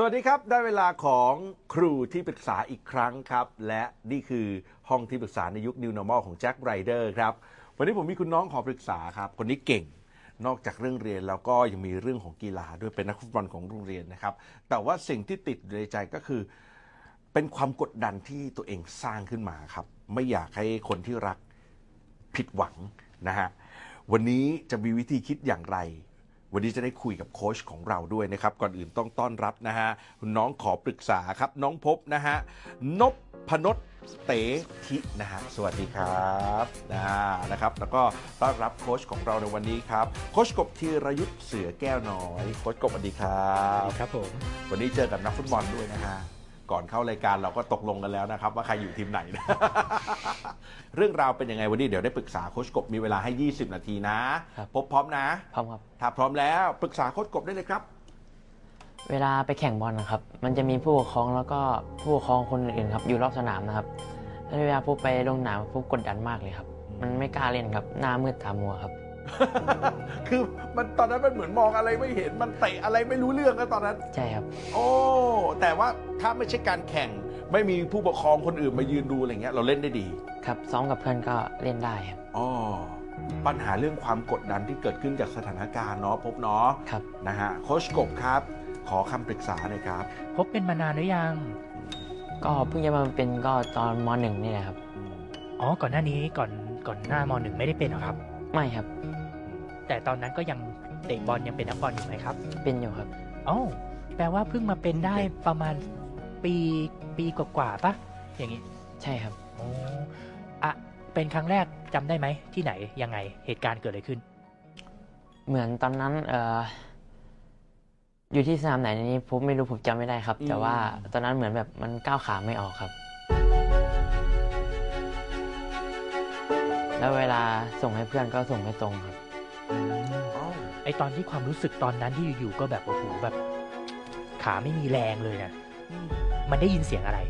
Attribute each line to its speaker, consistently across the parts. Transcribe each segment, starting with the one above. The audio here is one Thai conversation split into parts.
Speaker 1: สวัสดีครับ ได้เวลาของครูที่ปรึกษาอีกครั้งครับ และนี่คือห้องที่ปรึกษาในยุค New Normal ของแจ็คไรเดอร์ครับ วันนี้ผมมีคุณน้องขอปรึกษาครับ คนนี้เก่ง นอกจากเรื่องเรียนแล้วก็ยังมีเรื่องของกีฬาด้วยเป็นนักฟุตบอลของโรงเรียนนะครับ แต่ว่าสิ่งที่ติดในใจก็คือ เป็นความกดดันที่ตัวเองสร้างขึ้นมาครับ ไม่อยากให้คนที่รักผิดหวังนะฮะวันนี้จะมีวิธีคิดอย่างไร วันนี้จะได้คุยกับโค้ชของเราด้วยนะครับ ก่อนอื่นต้องต้อนรับนะฮะคุณน้องขอปรึกษาครับ น้องพบนะฮะนพพนศเตทินะฮะสวัสดีครับนะนะครับ แล้วก็ต้อนรับโค้ชของเราในวันนี้ครับ โค้ชกบธีรยุทธ์เสือแก้วน้อย โค้ชกบสวัสดีครับ
Speaker 2: ครับผม
Speaker 1: วันนี้เจอกับนักฟุตบอลด้วยนะฮะ ก่อนเข้ารายการเราก็ตกลงกันแล้วนะครับ ว่าใครอยู่ทีมไหนนะ เรื่องราวเป็นยังไงวันนี้เดี๋ยวได้ปรึกษาโค้ชกบมีเวลาให้ 20 นาทีนะ ครับ พบพร้อมนะ
Speaker 3: พร้อมครับ
Speaker 1: ถ้าพร้อมแล้วปรึกษาโค้ชกบได้เลยครับ
Speaker 3: เวลาไปแข่งบอลนะครับ มันจะมีผู้ปกครองแล้วก็ผู้ปกครองคนอื่นๆครับ อยู่รอบสนามนะครับแล้วเวลาพวกไปลงหนามพวกกดดันมากเลยครับ มันไม่กล้าเล่นครับ หน้ามืดตามัวครับ
Speaker 1: คือมันตอนนั้นมันเหมือนมองอะไรไม่เห็นมันเตะอะไรไม่รู้เรื่องแล้วตอนนั้น
Speaker 3: ใช่ครับ
Speaker 1: โอ้แต่ว่าถ้าไม่ใช่การแข่ง ไม่มีผู้ปกครองคนอื่นมายืนดูอะไรเงี้ย เราเล่นได้ดี
Speaker 3: ครับซ้อมกับเพื่อนก็เล่นได้ครับ
Speaker 1: อ๋อปัญหาเรื่องความกดดันที่เกิดขึ้นจากสถานการณ์เนาะพบเนาะ
Speaker 3: ครับ
Speaker 1: นะฮะโค้ชกบครับ ขอคำปรึกษาหน่อยครับ
Speaker 2: พบเป็นมานานหรือยัง
Speaker 3: ก็เพิ่งจะมาเป็นก็ตอนมหนึ่งนี่แหละครับ
Speaker 2: อ๋อก่อนหน้านี้ก่อนก่อนหน้ามหนึ่งไม่ได้เป็นเหรอครับ
Speaker 3: ไม่ครับ
Speaker 2: แต่ตอนนั้นก็ยังเตะบอลยังเป็นนักบอลอยู่ไหมครับ
Speaker 3: เป็นอยู่ครับ
Speaker 2: อ๋อแปลว่าเพิ่งมาเป็นได้ประมาณปีปีกว่าๆปะอย่างนี้
Speaker 3: ใช่ครับ
Speaker 2: อ๋ออะเป็นครั้งแรกจำได้ไหมที่ไหนยังไงเหตุการณ์เกิดอะไรขึ้น
Speaker 3: เหมือนตอนนั้นเอ่ออยู่ที่สนามไหนนี้ผมไม่รู้ผมจำไม่ได้ครับ
Speaker 1: อืม
Speaker 3: แต่ว่าตอนนั้นเหมือนแบบมันก้าวขาไม่ออกครับ แล้วเวลาส่งให้เพื่อนก็ส่งไม่ตรงครับ
Speaker 1: อ๋อ
Speaker 2: ไอตอนที่ความรู้สึกตอนนั้นที่อยู่ๆก็แบบโอ้โหแบบ ขาไม่มีแรงเลยนะมันได้ยินเสียงอะไร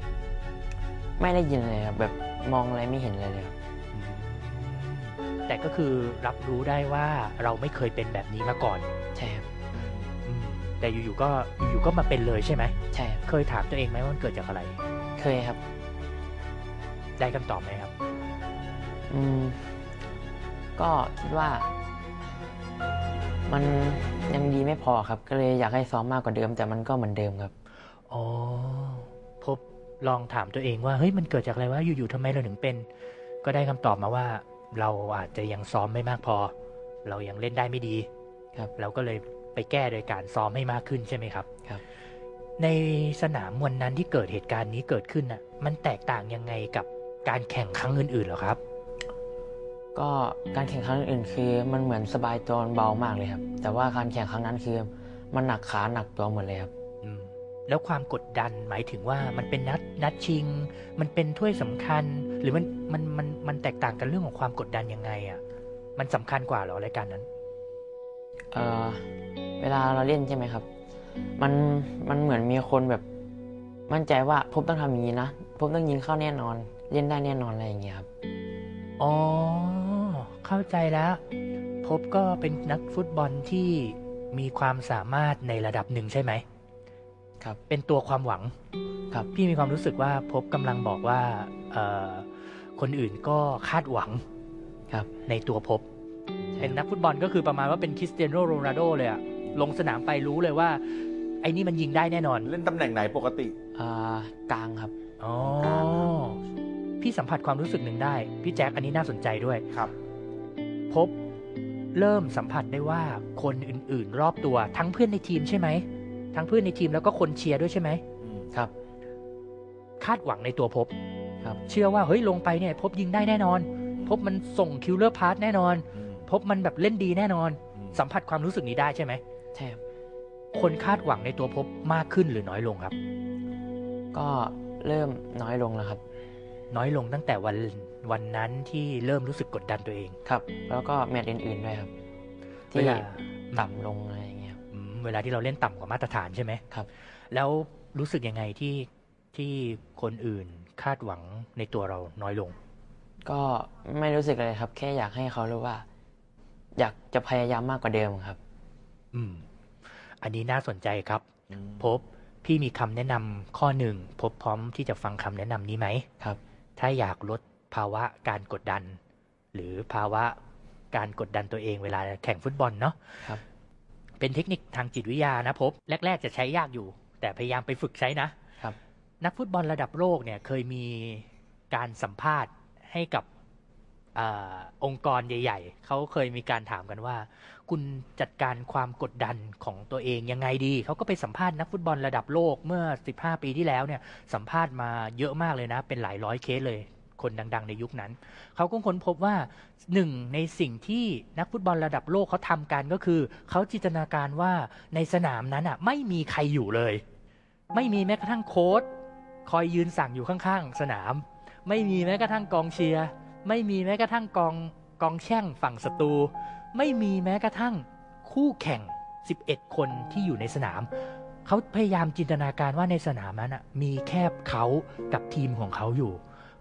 Speaker 3: ไม่ได้ยินเลยครับแบบมองอะไรไม่เห็นเลยเลยครับ
Speaker 2: แต่ก็คือรับรู้ได้ว่าเราไม่เคยเป็นแบบนี้มาก่อน
Speaker 3: ใช่ครับ
Speaker 2: อืมแต่อยู่ๆก็อยู่ๆก็มาเป็นเลยใช่ไหม
Speaker 3: ใช่ครับ
Speaker 2: เคยถามตัวเองไหมว่ามันเกิดจากอะไร
Speaker 3: เคยครับ
Speaker 2: ได้คำตอบไหมครับ
Speaker 3: อืมก็คิดว่า มันยังดีไม่พอครับ ก็เลยอยากให้ซ้อมมากกว่าเดิม แต่มันก็เหมือนเดิมครับ
Speaker 2: อ๋อ พบลองถามตัวเองว่าเฮ้ยมันเกิดจากอะไรวะอยู่ๆทำไมเราถึงเป็น ก็ได้คำตอบมาว่า เราอาจจะยังซ้อมไม่มากพอ เรายังเล่นได้ไม่ดี
Speaker 3: ครับ
Speaker 2: เราก็เลยไปแก้โดยการซ้อมให้มากขึ้นใช่ไหมครับ
Speaker 3: ครับ
Speaker 2: ในสนามวันนั้นที่เกิดเหตุการณ์นี้เกิดขึ้นน่ะ มันแตกต่างยังไงกับการแข่งครั้งอื่นๆเหรอครับ
Speaker 3: ก็การแข่งครั้งอื่นๆคือมันเหมือนสบายตัวมันเบามากเลยครับ แต่ว่าการแข่งครั้งนั้นคือมันหนักขาหนักตัวหมดเลยครับ
Speaker 2: อืมแล้วความกดดันหมายถึงว่ามันเป็นนัดนัดชิง มันเป็นถ้วยสำคัญ หรือมันมันมันมันแตกต่างกันเรื่องของความกดดันยังไงอะ่ะมันสำคัญกว่าเหรอรายการนั้น
Speaker 3: เออเวลาเราเล่นใช่ไหมครับ มันมันเหมือนมีคนแบบมั่นใจว่าพบต้องทำอย่างนี้นะพบต้องยิงเข้าแน่นอน เล่นได้แน่นอนอะไรอย่างเงี้ยครับ
Speaker 2: อ๋อ เข้าใจแล้วพบก็เป็นนักฟุตบอลที่มีความสามารถในระดับหนึ่งใช่ไหม
Speaker 3: ครับ
Speaker 2: เป็นตัวความหวัง
Speaker 3: ครับ
Speaker 2: พี่มีความรู้สึกว่าพบกำลังบอกว่าเอ่อคนอื่นก็คาดหวัง
Speaker 3: ครับ
Speaker 2: ในตัวพบ เป็นนักฟุตบอลก็คือประมาณว่าเป็นคริสเตียโนโรนัลโดเลยอะลงสนามไปรู้เลยว่า ไอ้นี่มันยิงได้แน่นอน
Speaker 1: เล่นตำแหน่งไหนปกติ
Speaker 3: อ่ากลางครับ
Speaker 2: อ๋อพี่สัมผัสความรู้สึกหนึ่งได้ พี่แจ็คอันนี้น่าสนใจด้วย
Speaker 1: ครับ
Speaker 2: พบ เริ่มสัมผัสได้ว่าคนอื่น ๆ รอบตัวทั้งเพื่อนในทีมใช่ไหม ทั้งเพื่อนในทีมแล้วก็คนเชียร์ด้วยใช่ไหม
Speaker 3: ครับ
Speaker 2: คาดหวังในตัวพบ
Speaker 3: ครับ
Speaker 2: เชื่อว่าเฮ้ยลงไปเนี่ย พบยิงได้แน่นอน พบมันส่งคิวเลอร์พาสแน่นอน พบมันแบบเล่นดีแน่นอน สัมผัสความรู้สึกนี้ได้ใช่ไหม
Speaker 3: ใช่ครับ
Speaker 2: คนคาดหวังในตัวพบมากขึ้นหรือน้อยลงครับ
Speaker 3: ก็เริ่มน้อยลงแล้วครับ
Speaker 2: น้อยลงตั้งแต่วัน วันนั้นที่เริ่มรู้สึกกดดันตัวเอง
Speaker 3: ครับ แล้วก็แมตช์อื่นๆด้วยครับ
Speaker 2: เว
Speaker 3: ที่
Speaker 2: ลา
Speaker 3: ต่ำลงอะไรอย่างเงี้ยครับ
Speaker 2: อืมเวลาที่เราเล่นต่ำกว่ามาตรฐานใช่ไหม
Speaker 3: ครับ
Speaker 2: แล้วรู้สึกยังไงที่ที่คนอื่นคาดหวังในตัวเราน้อยลง
Speaker 3: ก็ไม่รู้สึกอะไรครับ แค่อยากให้เขารู้ว่า อยากจะพยายามมากกว่าเดิมครับ
Speaker 2: อืม อันนี้น่าสนใจครับ พบพี่มีคำแนะนำข้อหนึ่ง พบพร้อมที่จะฟังคำแนะนำนี้ไหม
Speaker 3: ครับ
Speaker 2: ถ้าอยากลด ภาวะการกดดัน หรือภาวะการกดดันตัวเองเวลาแข่งฟุตบอลเนาะ
Speaker 3: ครับ
Speaker 2: เป็นเทคนิคทางจิตวิทยานะพบ แรก ๆ จะใช้ยากอยู่ แต่พยายามไปฝึกใช้นะ
Speaker 3: ครับ
Speaker 2: นักฟุตบอลระดับโลกเนี่ยเคยมีการสัมภาษณ์ให้กับอาองค์กรใหญ่ ๆ เขาเคยมีการถามกันว่า คุณจัดการความกดดันของตัวเองยังไงดี เขาก็ไปสัมภาษณ์นักฟุตบอลระดับโลกเมื่อ 15 ปีที่แล้วเนี่ยสัมภาษณ์มาเยอะมากเลยนะ เป็นหลายร้อยเคสเลย คนดัง ๆ ในยุคนั้น เขาก็ค้นพบว่าหนึ่งในสิ่งที่นักฟุตบอลระดับโลกเขาทำกันก็คือ เขาจินตนาการว่าในสนามนั้นอะไม่มีใครอยู่เลย ไม่มีแม้กระทั่งโค้ชคอยยืนสั่งอยู่ข้างๆ สนาม ไม่มีแม้กระทั่งกองเชียร์ไม่มีแม้กระทั่งกองกองแช่งฝั่งศัตรูไม่มีแม้กระทั่งคู่แข่ง 11 คนที่อยู่ในสนาม เขาพยายามจินตนาการว่าในสนามนั้นมีแค่เขากับทีมของเขาอยู่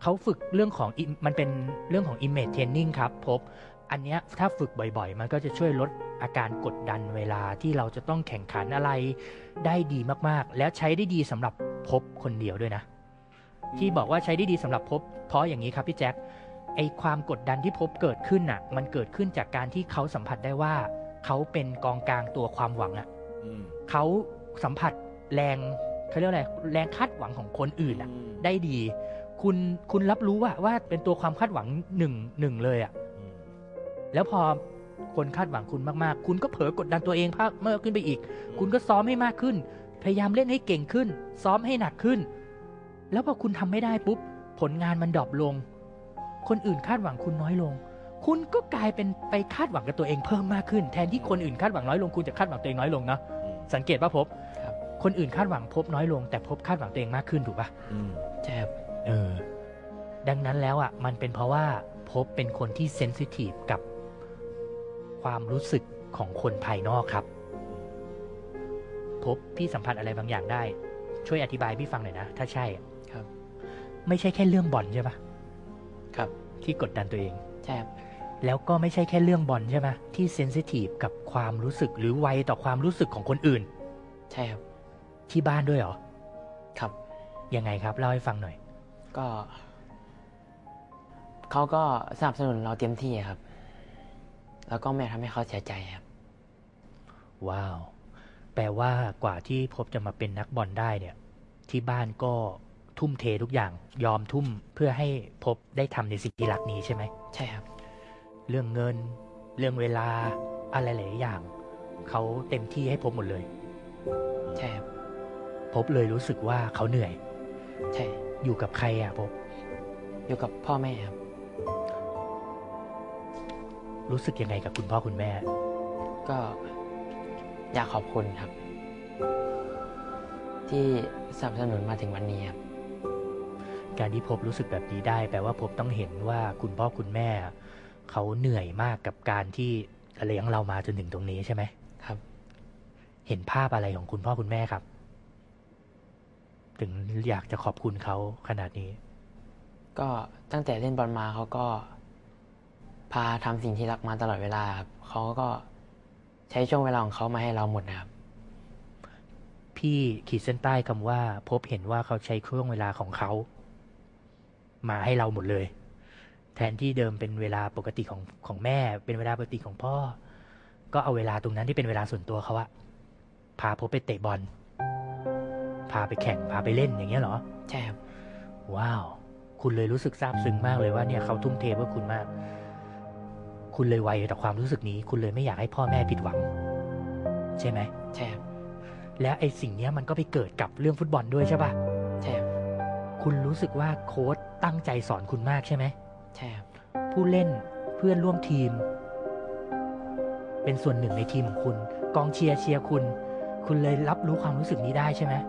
Speaker 2: เขาฝึกเรื่องของ im- มันเป็นเรื่องของ image training ครับพบ อันเนี้ยถ้าฝึกบ่อยๆ มันก็จะช่วยลดอาการกดดันเวลาที่เราจะต้องแข่งขันอะไรได้ดีมากๆ แล้วใช้ได้ดีสำหรับพบคนเดียวด้วยนะ ที่บอกว่าใช้ได้ดีสำหรับพบ เพราะอย่างนี้ครับพี่แจ็คไอความกดดันที่พบเกิดขึ้นน่ะ มันเกิดขึ้นจากการที่เขาสัมผัสได้ว่า เขาเป็นกองกลางตัวความหวังอะ
Speaker 1: อืม
Speaker 2: เขาสัมผัสแรงเขาเรียกว่าอะไรแรงคาดหวังของคนอื่นอะ
Speaker 1: อืม
Speaker 2: ได้ดี คุณคุณรับรู้ว่าว่าเป็นตัวความคาดหวังหนึ่งหนึ่งเลยอะ
Speaker 1: อืม
Speaker 2: แล้วพอคนคาดหวังคุณมากๆ คุณก็เผลอกดดันตัวเองเพิ่มมากขึ้นไปอีก คุณก็ซ้อมให้มากขึ้น พยายามเล่นให้เก่งขึ้น ซ้อมให้หนักขึ้น แล้วพอคุณทำไม่ได้ปุ๊บ ผลงานมันดรอปลง คนอื่นคาดหวังคุณน้อยลง คุณก็กลายเป็นไปคาดหวังกับตัวเองเพิ่มมากขึ้น แทนที่คนอื่นคาดหวังน้อยลงคุณจะคาดหวังตัวเองน้อยลงเนาะ
Speaker 1: อืม
Speaker 2: สังเกตป่ะพบ
Speaker 3: ครับ
Speaker 2: คนอื่นคาดหวังพบน้อยลง แต่พบคาดหวังตัวเองมากขึ้นถูกป่ะ
Speaker 1: อืม
Speaker 3: ใช่ครับ
Speaker 2: เออ ดังนั้นแล้วอะ มันเป็นเพราะว่าพบเป็นคนที่เซนซิทีฟกับความรู้สึกของคนภายนอกครับ พบพี่สัมผัสอะไรบางอย่างได้ ช่วยอธิบายพี่ฟังหน่อยนะ ถ้าใช่อะ
Speaker 3: ครับ
Speaker 2: ไม่ใช่แค่เรื่องบอลใช่ปะ
Speaker 3: ครับ
Speaker 2: ที่กดดันตัวเอง
Speaker 3: ใช่ครับ
Speaker 2: แล้วก็ไม่ใช่แค่เรื่องบอลใช่ไหมที่เซนซิทีฟกับความรู้สึกหรือไวต่อความรู้สึกของคนอื่น
Speaker 3: ใช่ครับ
Speaker 2: ที่บ้านด้วยเหรอ
Speaker 3: ครับ
Speaker 2: ยังไงครับ เล่าให้ฟังหน่อย
Speaker 3: ก็ เขาก็สนับสนุนเราเต็มที่ครับ แล้วก็ไม่ทำให้เขาเสียใจครับ
Speaker 2: ว้าว แปลว่ากว่าที่พบจะมาเป็นนักบอลได้เนี่ย ที่บ้านก็ทุ่มเททุกอย่าง ยอมทุ่มเพื่อให้พบได้ทำในสิ่งที่รักนี้ใช่ไหม
Speaker 3: ใช่ครับ
Speaker 2: เรื่องเงิน เรื่องเวลา อะไรหลายอย่าง เขาเต็มที่ให้พบหมดเลย
Speaker 3: ใช่ครับ
Speaker 2: พบเลยรู้สึกว่าเขาเหนื่อย
Speaker 3: ใช่
Speaker 2: อยู่กับใครอะพบ
Speaker 3: อยู่กับพ่อแม่ครับ
Speaker 2: รู้สึกยังไงกับคุณพ่อคุณแม่
Speaker 3: ก็อยากขอบคุณครับ ที่สนับสนุนมาถึงวันนี้ครับ
Speaker 2: การที่พบรู้สึกแบบนี้ได้แปลว่าพบต้องเห็นว่าคุณพ่อคุณแม่ เขาเหนื่อยมากกับการที่เลี้ยงเรามาจนถึงตรงนี้ใช่ไหม
Speaker 3: ครับ
Speaker 2: เห็นภาพอะไรของคุณพ่อคุณแม่ครับ ถึงอยากจะขอบคุณเขาขนาดนี้
Speaker 3: ก็ตั้งแต่เล่นบอลมาเขาก็ พาทำสิ่งที่รักมาตลอดเวลาครับเขาก็ใช้ช่วงเวลาของเขามาให้เราหมดนะครับ
Speaker 2: พี่ขีดเส้นใต้คำว่า พบเห็นว่าเขาใช้ช่วงเวลาของเขา มาให้เราหมดเลย แทนที่เดิมเป็นเวลาปกติของของแม่ เป็นเวลาปกติของพ่อ ก็เอาเวลาตรงนั้นที่เป็นเวลาส่วนตัวเขาอะพาพบไปเตะบอลพาไปแข่งพาไปเล่นอย่างเงี้ยเหรอ
Speaker 3: ใช่ครับ
Speaker 2: ว้าว คุณเลยรู้สึกซาบซึ้งมากเลยว่าเนี่ยเขาทุ่มเทเพื่อคุณมาก คุณเลยไวต่อความรู้สึกนี้ คุณเลยไม่อยากให้พ่อแม่ผิดหวัง ใช่ไหม
Speaker 3: ใช่ครับ
Speaker 2: และไอ้สิ่งเนี้ยมันก็ไปเกิดกับเรื่องฟุตบอลด้วยใช่ปะ
Speaker 3: ใช่ครับ
Speaker 2: คุณรู้สึกว่าโค้ชตั้งใจสอนคุณมากใช่ไหม
Speaker 3: ใช่ครับ
Speaker 2: ผู้เล่นเพื่อนร่วมทีม เป็นส่วนหนึ่งในทีมของคุณ กองเชียร์เชียร์คุณ คุณเลยรับรู้ความรู้สึกนี้ได้ใช่ไหม
Speaker 3: ใช่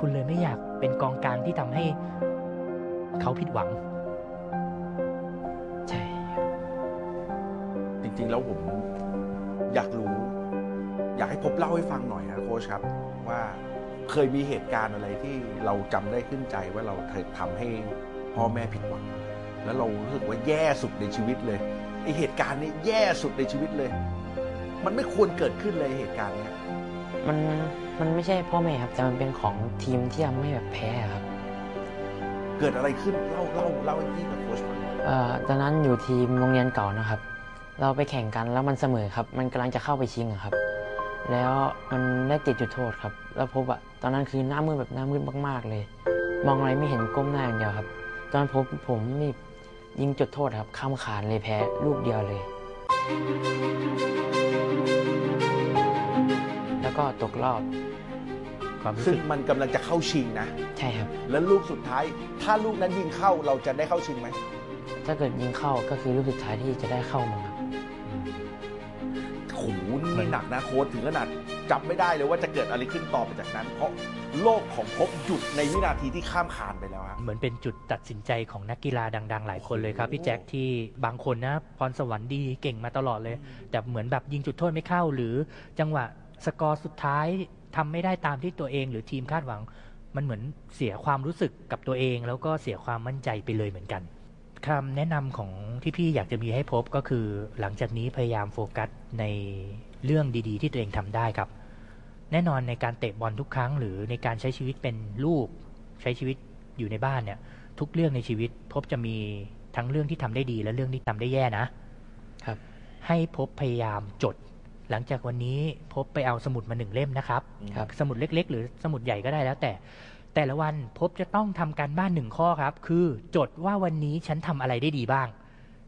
Speaker 3: ครับ
Speaker 2: คุณเลยไม่อยากเป็นกองกลางที่ทำให้เขาผิดหวัง
Speaker 3: ใช่ครับ
Speaker 1: จริงๆแล้วผมอยากรู้ อยากให้พบเล่าให้ฟังหน่อยนะโค้ชครับ ว่าเคยมีเหตุการณ์อะไรที่เราจำได้ขึ้นใจว่าเราเคยทำให้พ่อแม่ผิดหวัง แล้วเรารู้สึกว่าแย่สุดในชีวิตเลยไอเหตุการณ์นี้แย่สุดในชีวิตเลย มันไม่ควรเกิดขึ้นเลยเหตุการณ์เนี้ย
Speaker 3: มันมันไม่ใช่พ่อแม่ครับแต่มันเป็นของทีมที่ทำให้แบบแพ้ครับ
Speaker 1: เกิดอะไรขึ้นเล่าเล่าเล่าให้พี่กับโค้ชฟังหน่อย
Speaker 3: เอ่อตอนนั้นอยู่ทีมโรงเรียนเก่านะครับ เราไปแข่งกันแล้วมันเสมอครับ มันกำลังจะเข้าไปชิงอะครับ แล้วมันได้ติดจุดโทษครับ แล้วพบอะตอนนั้นคือหน้ามืดแบบหน้ามืดมาก ๆ เลย มองอะไรไม่เห็นก้มหน้าอย่างเดียวครับ ตอนนั้นผมผมนี่ยิงจุดโทษครับข้ามขานเลยแพ้ลูกเดียวเลย แล้วก็ตกรอบ
Speaker 2: ความรู้
Speaker 1: ซึ่
Speaker 2: สึ
Speaker 1: ง
Speaker 2: ก
Speaker 1: มันกำลังจะเข้าชิงนะ
Speaker 3: ใช่ครับ
Speaker 1: แล้วลูกสุดท้าย ถ้าลูกนั้นยิงเข้าเราจะได้เข้าชิงไหม
Speaker 3: ถ้าเกิดยิงเข้าก็คือลูกสุดท้ายที่จะได้เข้ามาครับ
Speaker 1: โหนี่หนักนะโค้ชถึงขนาดจำไม่ได้เลยว่าจะเกิดอะไรขึ้นต่อไปจากนั้น เพราะโลกของภพหยุดในวินาทีที่ข้ามคานไปแล้วฮะ
Speaker 2: เหมือนเป็นจุดตัดสินใจของนักกีฬาดัง ๆ หลายคนเลยครับ พี่แจ็คที่บางคนนะพรสวรรค์ดีเก่งมาตลอดเลย แต่เหมือนแบบยิงจุดโทษไม่เข้าหรือจังหวะ สกอร์สุดท้ายทำไม่ได้ตามที่ตัวเอง หรือทีมคาดหวัง มันเหมือนเสียความรู้สึกกับตัวเอง แล้วก็เสียความมั่นใจไปเลยเหมือนกันคำแนะนำของที่พี่อยากจะมีให้พบก็คือหลังจากนี้พยายามโฟกัสในเรื่องดีๆ ที่ตัวเองทำได้ครับ แน่นอนในการเตะบอลทุกครั้ง หรือในการใช้ชีวิตเป็นลูก ใช้ชีวิตอยู่ในบ้านเนี่ย ทุกเรื่องในชีวิตพบจะมีทั้งเรื่องที่ทำได้ดีและเรื่องที่ทำได้แย่นะ
Speaker 3: ครับ
Speaker 2: ให้พบพยายามจด หลังจากวันนี้พบไปเอาสมุดมาหนึ่งเล่มนะครับ
Speaker 3: ครับ
Speaker 2: สมุดเล็ก ๆ หรือสมุดใหญ่ก็ได้แล้ว แต่แต่ละวันพบจะต้องทำการบ้านหนึ่งข้อครับ คือจดว่าวันนี้ฉันทำอะไรได้ดีบ้าง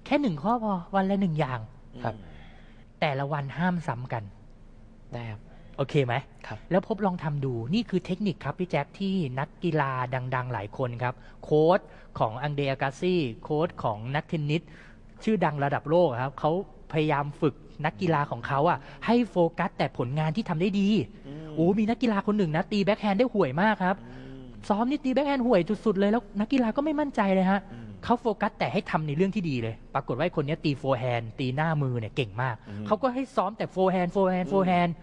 Speaker 2: แค่หนึ่งข้อพอวันละหนึ่งอย่าง
Speaker 3: ครับ
Speaker 2: แต่ละวันห้ามซ้ำกัน
Speaker 3: ได้ครับ
Speaker 2: โอเคไหม
Speaker 3: ครับ
Speaker 2: แล้วพบลองทำดูนี่คือเทคนิคครับพี่แจ็คที่นักกีฬาดัง ๆ หลายคนครับ โค้ชของอังเดรอากาซี่โค้ชของนักเทนนิสชื่อดังระดับโลกครับเขา พยายามฝึกนักกีฬาของเขาอะให้โฟกัสแต่ผลงานที่ทำได้ดีโอ้มีนักกีฬาคนหนึ่งนะตีแบ็คแฮนด์ได้ห่วยมากครับ ซ้อมนี่ตีแบ็คแฮนด์ห่วยสุดๆเลยแล้วนักกีฬาก็ไม่มั่นใจเลยฮะเขาโฟกัสแต่ให้ทำในเรื่องที่ดีเลย ปรากฏว่าไอ้คนเนี้ยตี forehand ตีหน้ามือเนี่ยเก่งมาก เขาก็ให้ซ้อมแต่ forehand forehand forehand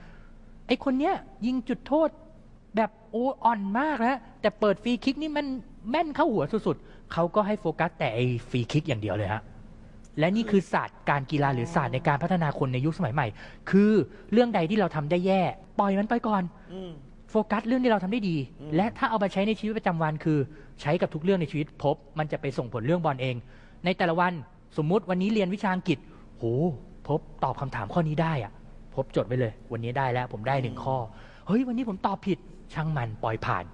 Speaker 2: ไอ้คนเนี้ยยิงจุดโทษแบบโอ้อ่อนมากแล้วแต่เปิดฟรีคิกนี่มันแม่นเข้าหัวสุดๆเขาก็ให้โฟกัสแต่ไอ้ฟรีคิกอย่างเดียวเลยฮะ และนี่คือศาสตร์การกีฬาหรือศาสตร์ในการพัฒนาคนในยุคสมัยใหม่ คือเรื่องใดที่เราทำได้แย่ปล่อยมันไปก่อนโฟกัสเรื่องที่เราทำได้ดีและถ้าเอามาใช้ในชีวิตประจำวันคือ ใช้กับทุกเรื่องในชีวิตปุ๊บ มันจะไปส่งผลเรื่องบอลเอง ในแต่ละวันสมมุติวันนี้เรียนวิชาอังกฤษโหพบตอบคำถามข้อนี้ได้อะพบจดไว้เลย วันนี้ได้แล้ว ผมได้หนึ่งข้อ เฮ้ย วันนี้ผมตอบผิดช่างมันปล่อยผ่าน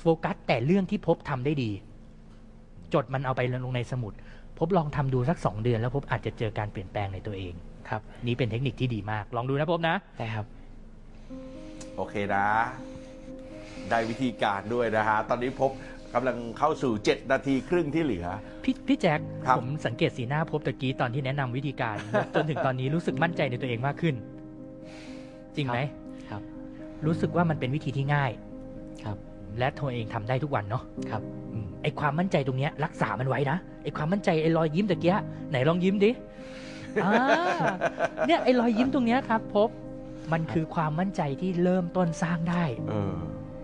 Speaker 2: โฟกัสแต่เรื่องที่พบทำได้ดี จดมันเอาไปลงในสมุด พบลองทำดูสักสองเดือน แล้วพบอาจจะเจอการเปลี่ยนแปลงในตัวเอง
Speaker 3: ครับ
Speaker 2: นี่เป็นเทคนิคที่ดีมาก ลองดูนะพบนะ
Speaker 3: ได้ครับ
Speaker 1: โอเคนะ ได้วิธีการด้วยนะฮะตอนนี้พบกำลังเข้าสู่ 7 นาทีครึ่งที่เหลือ
Speaker 2: พี่พี่แจ็ค
Speaker 1: ครับ
Speaker 2: ผมสังเกตสีหน้าพบตะกี้ตอนที่แนะนำวิธีการ จนถึงตอนนี้รู้สึกมั่นใจในตัวเองมากขึ้น จริงไหม
Speaker 3: ครับ
Speaker 2: รู้สึกว่ามันเป็นวิธีที่ง่าย
Speaker 3: ครับ
Speaker 2: และตัวเองทำได้ทุกวันเนาะ
Speaker 3: ครับ
Speaker 2: อืมไอความมั่นใจตรงเนี้ยรักษามันไว้นะไอความมั่นใจไอรอยยิ้มตะกี้ไหนลองยิ้มดิอ่าเนี่ยไอรอยยิ้มตรงเนี้ยครับพบมันคือความมั่นใจที่เริ่มต้นสร้างได้
Speaker 1: เออ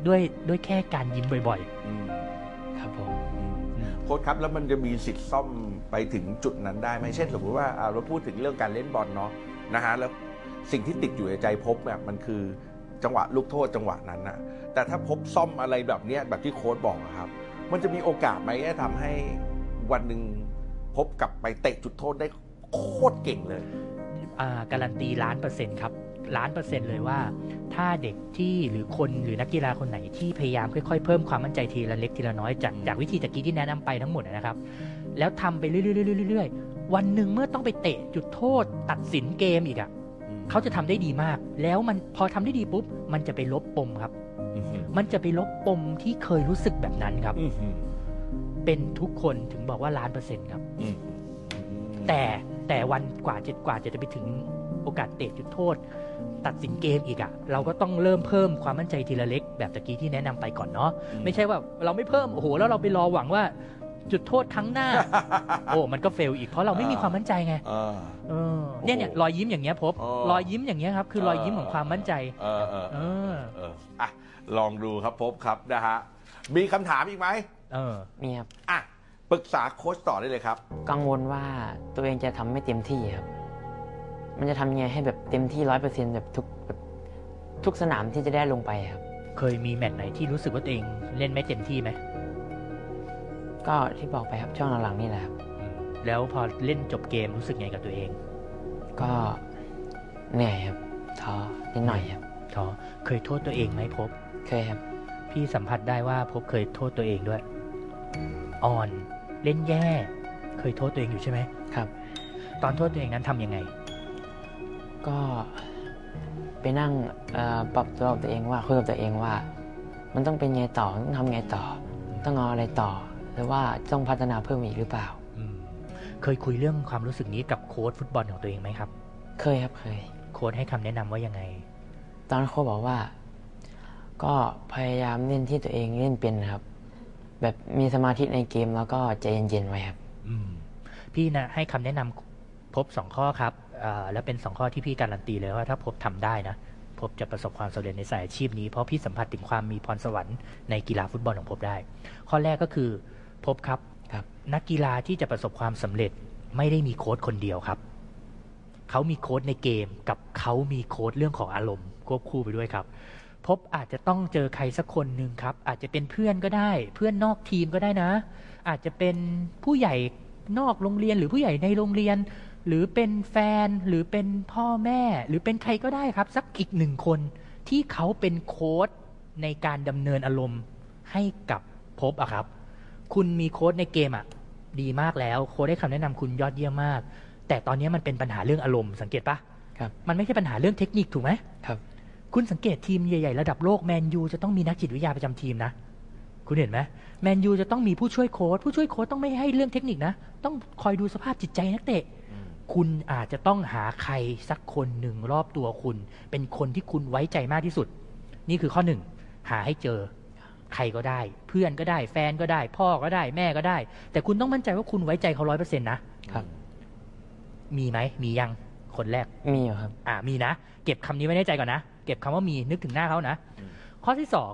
Speaker 2: ด้วยด้วยแค่การยิ้มบ่อย
Speaker 1: อืม
Speaker 3: ครับผม
Speaker 1: โค้ชครับแล้วมันจะมีสิทธิ์ซ่อมไปถึงจุดนั้นได้ไหมเช่น สมมติว่าอ่าเราพูดถึงเรื่องการเล่นบอลเนาะนะฮะแล้วสิ่งที่ติดอยู่ในใจพบเนี่ยมันคือ จังหวะลูกโทษจังหวะนั้นนะแต่ถ้าพบซ่อมอะไรแบบเนี้ยแบบที่โค้ชบอกอะครับ มันจะมีโอกาสไหมที่จะทำให้วันหนึ่งพบกลับไปเตะจุดโทษได้โคตรเก่งเลย
Speaker 2: ๆอ่าการันตีล้านเปอร์เซ็นต์ครับล้านเปอร์เซ็นต์เลยว่า ถ้าเด็กที่หรือคนหรือนักกีฬาคนไหนที่พยายามค่อยๆ เพิ่มความมั่นใจทีละเล็กทีละน้อยจากจากวิธีตะกี้ที่แนะนำไปทั้งหมดนะครับ แล้วทำไปเรื่อยๆเรื่อยๆวันหนึ่งเมื่อต้องไปเตะจุดโทษ ตัดสินเกมอีกอะ เขาจะทำได้ดีมาก แล้วมันพอทำได้ดีปุ๊บ มันจะไปลบปมครับ
Speaker 1: อื้อหือ
Speaker 2: มันจะไปลบปมที่เคยรู้สึกแบบนั้นครับ
Speaker 1: อื้อหือ
Speaker 2: เป็นทุกคนถึงบอกว่าล้านเปอร์เซ็นต์ครับ
Speaker 1: อืม
Speaker 2: แต่แต่วันกว่าจะกว่าจะไปถึงโอกาสเตะจุดโทษ ตัดสินเกมอีกอะเราก็ต้องเริ่มเพิ่มความมั่นใจทีละเล็กแบบตะกี้ที่แนะนำไปก่อนเนาะไม่ใช่ว่าเราไม่เพิ่มโอ้โหแล้วเราไปรอหวังว่า จุดโทษครั้งหน้า โอ้มันก็เฟลอีกเพราะเราไม่มีความมั่นใจไง
Speaker 1: เออ
Speaker 2: เออเนี่ยเนี่ยรอยยิ้มอย่างเงี้ยพบ
Speaker 1: อ๋อ
Speaker 2: รอยยิ้มอย่างเงี้ยครับคือรอยยิ้มของความมั่นใจ
Speaker 1: เออเออ
Speaker 2: เออ
Speaker 1: เอออะลองดูครับพบครับนะฮะมีคำถามอีกไหม
Speaker 2: เออ
Speaker 3: มีครับ
Speaker 1: อะปรึกษาโค้ชต่อได้เลยครับ
Speaker 3: กังวลว่าตัวเองจะทำไม่เต็มที่ครับ มันจะทำยังไงให้แบบเต็มที่ร้อยเปอร์เซ็นต์แบบทุกแบบทุกสนามที่จะได้ลงไปครับ
Speaker 2: เคยมีแมตช์ไหนที่รู้สึกว่าตัวเองเล่นไม่เต็มที่ไหม
Speaker 3: ก็ที่บอกไปครับช่วงหลังๆนี่แหละครับ
Speaker 2: แล้วพอเล่นจบเกมรู้สึกไงกับตัวเอง
Speaker 3: ก็เหนื่อยครับท้อนิดหน่อยครับ
Speaker 2: ท้อเคยโทษตัวเองไหมพบ
Speaker 3: เคยครับ
Speaker 2: พี่สัมผัสได้ว่าพบเคยโทษตัวเองด้วย อ่อนเล่นแย่ เคยโทษตัวเองอยู่ใช่ไหม
Speaker 3: ครับ
Speaker 2: ตอนโทษตัวเองนั้นทำยังไง
Speaker 3: ก็ไปนั่งเอ่อปรับตัวกับตัวเองว่าคุยกับตัวเองว่า มันต้องเป็นไงต่อต้องทำไงต่อ ต้องเอาอะไรต่อ หรือว่าต้องพัฒนาเพิ่มอีกหรือเปล่า
Speaker 2: อืมเคยคุยเรื่องความรู้สึกนี้กับโค้ชฟุตบอลของตัวเองไหมครับ
Speaker 3: เคยครับเคย
Speaker 2: โค้ชให้คำแนะนำว่ายังไง
Speaker 3: ตอนนนโค้ชบอกว่า ก็พยายามเล่นที่ตัวเองเล่นเป็นนะครับ แบบมีสมาธิในเกมแล้วก็ใจเย็นๆไว้ครับ
Speaker 2: อืมพี่นะให้คำแนะนำพบสองข้อครับอ่าและเป็นสองข้อที่พี่การันตีเลยว่าถ้าพบทำได้นะพบจะประสบความสำเร็จในสายอาชีพนี้เพราะพี่สัมผัสถึงความมีพรสวรรค์ในกีฬาฟุตบอลของพบได้ ข้อแรกก็คือ พบครับ
Speaker 3: ครับ
Speaker 2: นักกีฬาที่จะประสบความสำเร็จไม่ได้มีโค้ชคนเดียวครับ เขามีโค้ชในเกมกับเขามีโค้ชเรื่องของอารมณ์ควบคู่ไปด้วยครับ พบอาจจะต้องเจอใครสักคนหนึ่งครับ อาจจะเป็นเพื่อนก็ได้ เพื่อนนอกทีมก็ได้นะ อาจจะเป็นผู้ใหญ่นอกโรงเรียนหรือผู้ใหญ่ในโรงเรียน หรือเป็นแฟนหรือเป็นพ่อแม่ หรือเป็นใครก็ได้ครับ สักอีกหนึ่งคนที่เขาเป็นโค้ชในการดำเนินอารมณ์ให้กับพบอะครับ คุณมีโค้ชในเกมอะดีมากแล้วโค้ชได้คำแนะนำคุณยอดเยี่ยมมาก แต่ตอนนี้มันเป็นปัญหาเรื่องอารมณ์สังเกตปะ
Speaker 3: ครับ
Speaker 2: มันไม่ใช่ปัญหาเรื่องเทคนิคถูกไหม
Speaker 3: ครับ
Speaker 2: คุณสังเกตทีมใหญ่ๆระดับโลกแมนยูจะต้องมีนักจิตวิทยาประจำทีมนะ คุณเห็นไหมแมนยูจะต้องมีผู้ช่วยโค้ชผู้ช่วยโค้ชต้องไม่ให้เรื่องเทคนิคนะ ต้องคอยดูสภาพจิตใจนักเตะ คุณอาจจะต้องหาใครสักคนหนึ่งรอบตัวคุณ เป็นคนที่คุณไว้ใจมากที่สุด นี่คือข้อหนึ่งหาให้เจอ ใครก็ได้ เพื่อนก็ได้ แฟนก็ได้ พ่อก็ได้ แม่ก็ได้ แต่คุณต้องมั่นใจว่าคุณไว้ใจเขาร้อยเปอร์เซ็นต์นะ
Speaker 3: ครับ
Speaker 2: มีไหมมียังคนแรก
Speaker 3: มีอยู่ครับ
Speaker 2: อ่ามีนะ เก็บคำนี้ไว้ในใจก่อนนะ เก็บคำว่ามีนึกถึงหน้าเขานะ
Speaker 1: อืม
Speaker 2: ข้อที่สอง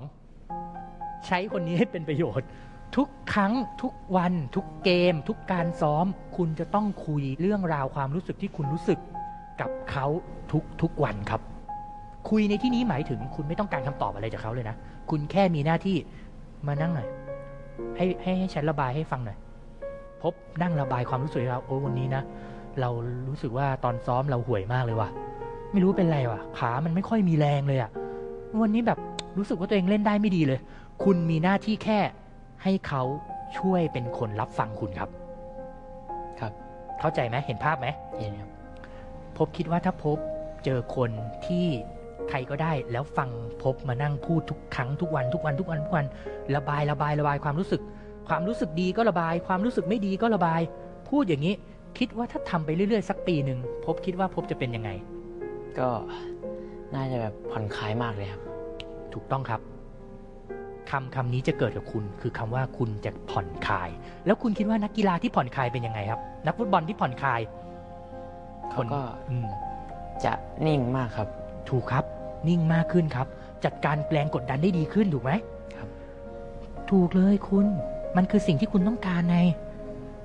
Speaker 2: ใช้คนนี้ให้เป็นประโยชน์ ทุกครั้งทุกวัน ทุกเกม ทุกการซ้อม คุณจะต้องคุยเรื่องราวความรู้สึกที่คุณรู้สึก กับเขาทุกทุกวันครับ คุยในที่นี้หมายถึงคุณไม่ต้องการคำตอบอะไรจากเขาเลยนะ คุณแค่มีหน้าที่มานั่งหน่อย ให้ให้ให้ฉันระบายให้ฟังหน่อย พบนั่งระบายความรู้สึกให้เราโอ้วันนี้นะ เรารู้สึกว่าตอนซ้อมเราห่วยมากเลยว่ะ ไม่รู้เป็นไรว่ะ ขามันไม่ค่อยมีแรงเลยอะวันนี้แบบรู้สึกว่าตัวเองเล่นได้ไม่ดีเลย คุณมีหน้าที่แค่ให้เขาช่วยเป็นคนรับฟังคุณครับ
Speaker 3: ครับ
Speaker 2: เข้าใจไหมเห็นภาพไหม
Speaker 3: เห็นครับ
Speaker 2: พบคิดว่าถ้าพบเจอคนที่ ใครก็ได้แล้วฟังพบมานั่งพูดทุกครั้งทุกวันทุกวันทุกวันทุกวันระบายระบายระบายความรู้สึก ความรู้สึกดีก็ระบาย ความรู้สึกไม่ดีก็ระบาย พูดอย่างนี้ คิดว่าถ้าทำไปเรื่อยๆ สักปีหนึ่งพบคิดว่าพบจะเป็นยังไง
Speaker 3: ก็น่าจะแบบผ่อนคลายมากเลยครับ
Speaker 2: ถูกต้องครับคำคำนี้จะเกิดกับคุณ คือคำว่าคุณจะผ่อนคลาย แล้วคุณคิดว่านักกีฬาที่ผ่อนคลายเป็นยังไงครับ นักฟุตบอลที่ผ่อนคลาย
Speaker 3: เขาก็
Speaker 2: อืม
Speaker 3: จะนิ่งมากครับ
Speaker 2: ถูกครับ นิ่งมากขึ้นครับ จัดการแรงกดดันได้ดีขึ้นถูกไหม
Speaker 3: ครับ
Speaker 2: ถูกเลยคุณ มันคือสิ่งที่คุณต้องการไง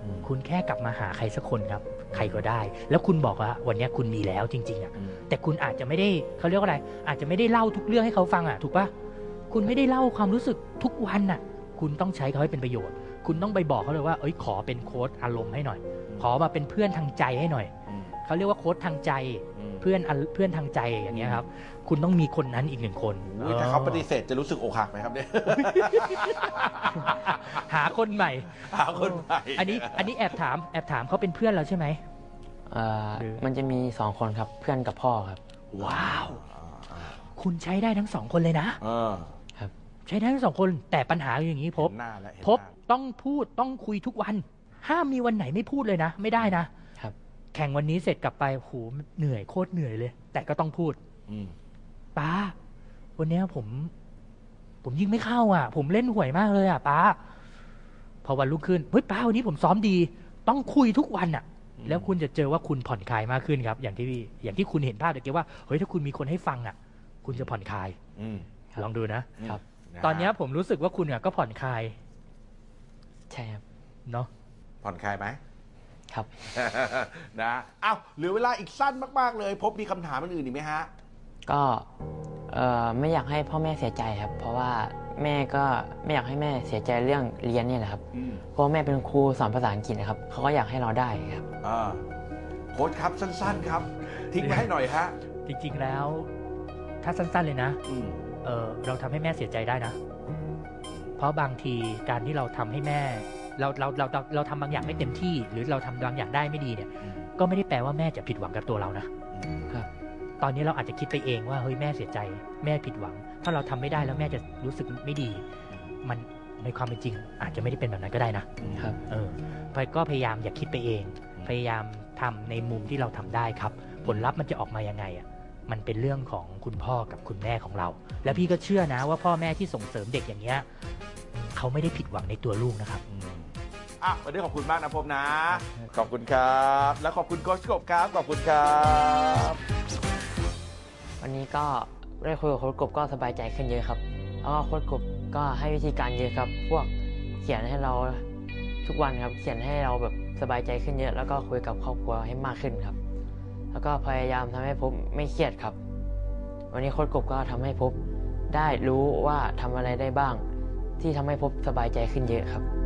Speaker 1: อืม
Speaker 2: คุณแค่กลับมาหาใครสักคนครับ ใครก็ได้ แล้วคุณบอกว่าวันนี้คุณมีแล้วจริง ๆอะ
Speaker 1: อืม
Speaker 2: แต่คุณอาจจะไม่ได้เขาเรียกว่าอะไร อาจจะไม่ได้เล่าทุกเรื่องให้เขาฟังอะ ถูกปะคุณไม่ได้เล่าความรู้สึกทุกวันอะ คุณต้องใช้เขาให้เป็นประโยชน์ คุณต้องไปบอกเขาเลยว่าเอ้ยขอเป็นโค้ดอารมณ์ให้หน่อย ขอมาเป็นเพื่อนทางใจให้หน่อย
Speaker 1: อืม
Speaker 2: เขาเรียกว่าโค้ดทางใจ
Speaker 1: อืม
Speaker 2: เพื่อนอันเพื่อนทางใจอย่างเงี้ยครับ คุณต้องมีคนนั้นอีกหนึ่งคน
Speaker 1: อุ๊ยถ้าเขาปฏิเสธจะรู้สึกอกหักไหมครับเนี่ย
Speaker 2: หาคนใหม่
Speaker 1: หาคนใหม่
Speaker 2: อันนี้อันนี้แอบถามแอบถามเขาเป็นเพื่อนเราใช่ไหม
Speaker 3: เอ่อ
Speaker 2: หรือ
Speaker 3: มันจะมีสองคนครับเพื่อนกับพ่อครับ
Speaker 2: ว้าว คุณใช้ได้ทั้งสองคนเลยนะ
Speaker 1: เออ
Speaker 2: ใช้ได้ทั้งสองคนแต่ปัญหาคืออย่างนี้พบ
Speaker 1: เห็นหน้าแล้วเห็น
Speaker 2: พบ
Speaker 1: หน้า
Speaker 2: ต้องพูดต้องคุยทุกวัน ห้ามมีวันไหนไม่พูดเลยนะ ไม่ได้นะ
Speaker 3: ครับ
Speaker 2: แข่งวันนี้เสร็จกลับไปโหเหนื่อยโคตรเหนื่อยเลย แต่ก็ต้องพูด
Speaker 1: อืม
Speaker 2: ป้า วันเนี้ยผม ผมยิงไม่เข้า อะ ผมเล่นห่วยมากเลยอะป้า พอวันรุ่งขึ้นเฮ้ยป้าวันนี้ผมซ้อมดี ต้องคุยทุกวันอะ แล้วคุณจะเจอว่าคุณผ่อนคลายมากขึ้นครับ อย่างที่อย่างที่คุณเห็นภาพเดี๋ยวกี้ว่าเฮ้ยถ้าคุณมีคนให้ฟังอะ คุณจะผ่อนคลาย
Speaker 1: อืม
Speaker 3: ครับ
Speaker 2: ลองดูนะ
Speaker 3: ครับะ
Speaker 1: ฮะ
Speaker 2: ตอนเนี้ยผมรู้สึกว่าคุณอะก็ผ่อนคลาย
Speaker 3: ใช่ครับ
Speaker 2: เนาะ
Speaker 1: ผ่อนคลายไหม
Speaker 3: ครับ
Speaker 1: นะอ้าวเหลือเวลาอีกสั้นมาก ๆ เลย พบมีคำถามอื่นๆอีกไหมฮะ
Speaker 3: ก็เอ่อไม่อยากให้พ่อแม่เสียใจครับ เพราะว่าแม่ก็ไม่อยากให้แม่เสียใจเรื่องเรียนเนี่ยแหละครับ
Speaker 1: อืม
Speaker 3: เพราะว่าแม่เป็นครูสอนภาษาอังกฤษนะครับเขาก็อยากให้เราได้ครับ
Speaker 1: อ่าโค้ชครับสั้น ๆ ครับ ทิ้งไว้ให้หน่อยฮะ
Speaker 2: จริงๆแล้วถ้าสั้นๆเลยนะ
Speaker 1: อืม
Speaker 2: เออเราทำให้แม่เสียใจได้นะ เพราะบางทีการที่เราทำให้แม่ เราเราเราเราเราทำบางอย่างไม่เต็มที่ หรือเราทำบางอย่างได้ไม่ดีเนี่ย
Speaker 1: อืม
Speaker 2: ก็ไม่ได้แปลว่าแม่จะผิดหวังกับตัวเรานะ
Speaker 3: ครับ
Speaker 2: ตอนนี้เราอาจจะคิดไปเองว่าเฮ้ยแม่เสียใจ แม่ผิดหวัง ถ้าเราทำไม่ได้แล้วแม่จะรู้สึกไม่ดี มันในความเป็นจริง อาจจะไม่ได้เป็นแบบนั้นก็ได้นะ
Speaker 3: ครับ
Speaker 2: เออพยก็พยายามอย่าคิดไปเอง
Speaker 1: อืม
Speaker 2: พยายามทำในมุมที่เราทำได้ครับ ผลลัพธ์มันจะออกมายังไงอะมันเป็นเรื่องของคุณพ่อกับคุณแม่ของเรา และพี่ก็เชื่อนะว่าพ่อแม่ที่ส่งเสริมเด็กอย่างเงี้ยเขาไม่ได้ผิดหวังในตัวลูกนะครับ
Speaker 1: อืมอะวันนี้ขอบคุณมากนะพบนะ ขอบคุณครับ และขอบคุณโค้ชกบครับ ขอบคุณครับ
Speaker 3: วันนี้ก็ได้คุยกับโค้ชกบก็สบายใจขึ้นเยอะครับแล้วก็โค้ชกบก็ให้วิธีการเยอะครับ พวกเขียนให้เราทุกวันครับ เขียนให้เราแบบสบายใจขึ้นเยอะ แล้วก็คุยกับครอบครัวให้มากขึ้นครับ แล้วก็พยายามทำให้ผมไม่เครียดครับ วันนี้โค้ชกบก็ทำให้ผมได้รู้ว่าทำอะไรได้บ้าง ที่ทำให้ผมสบายใจขึ้นเยอะครับ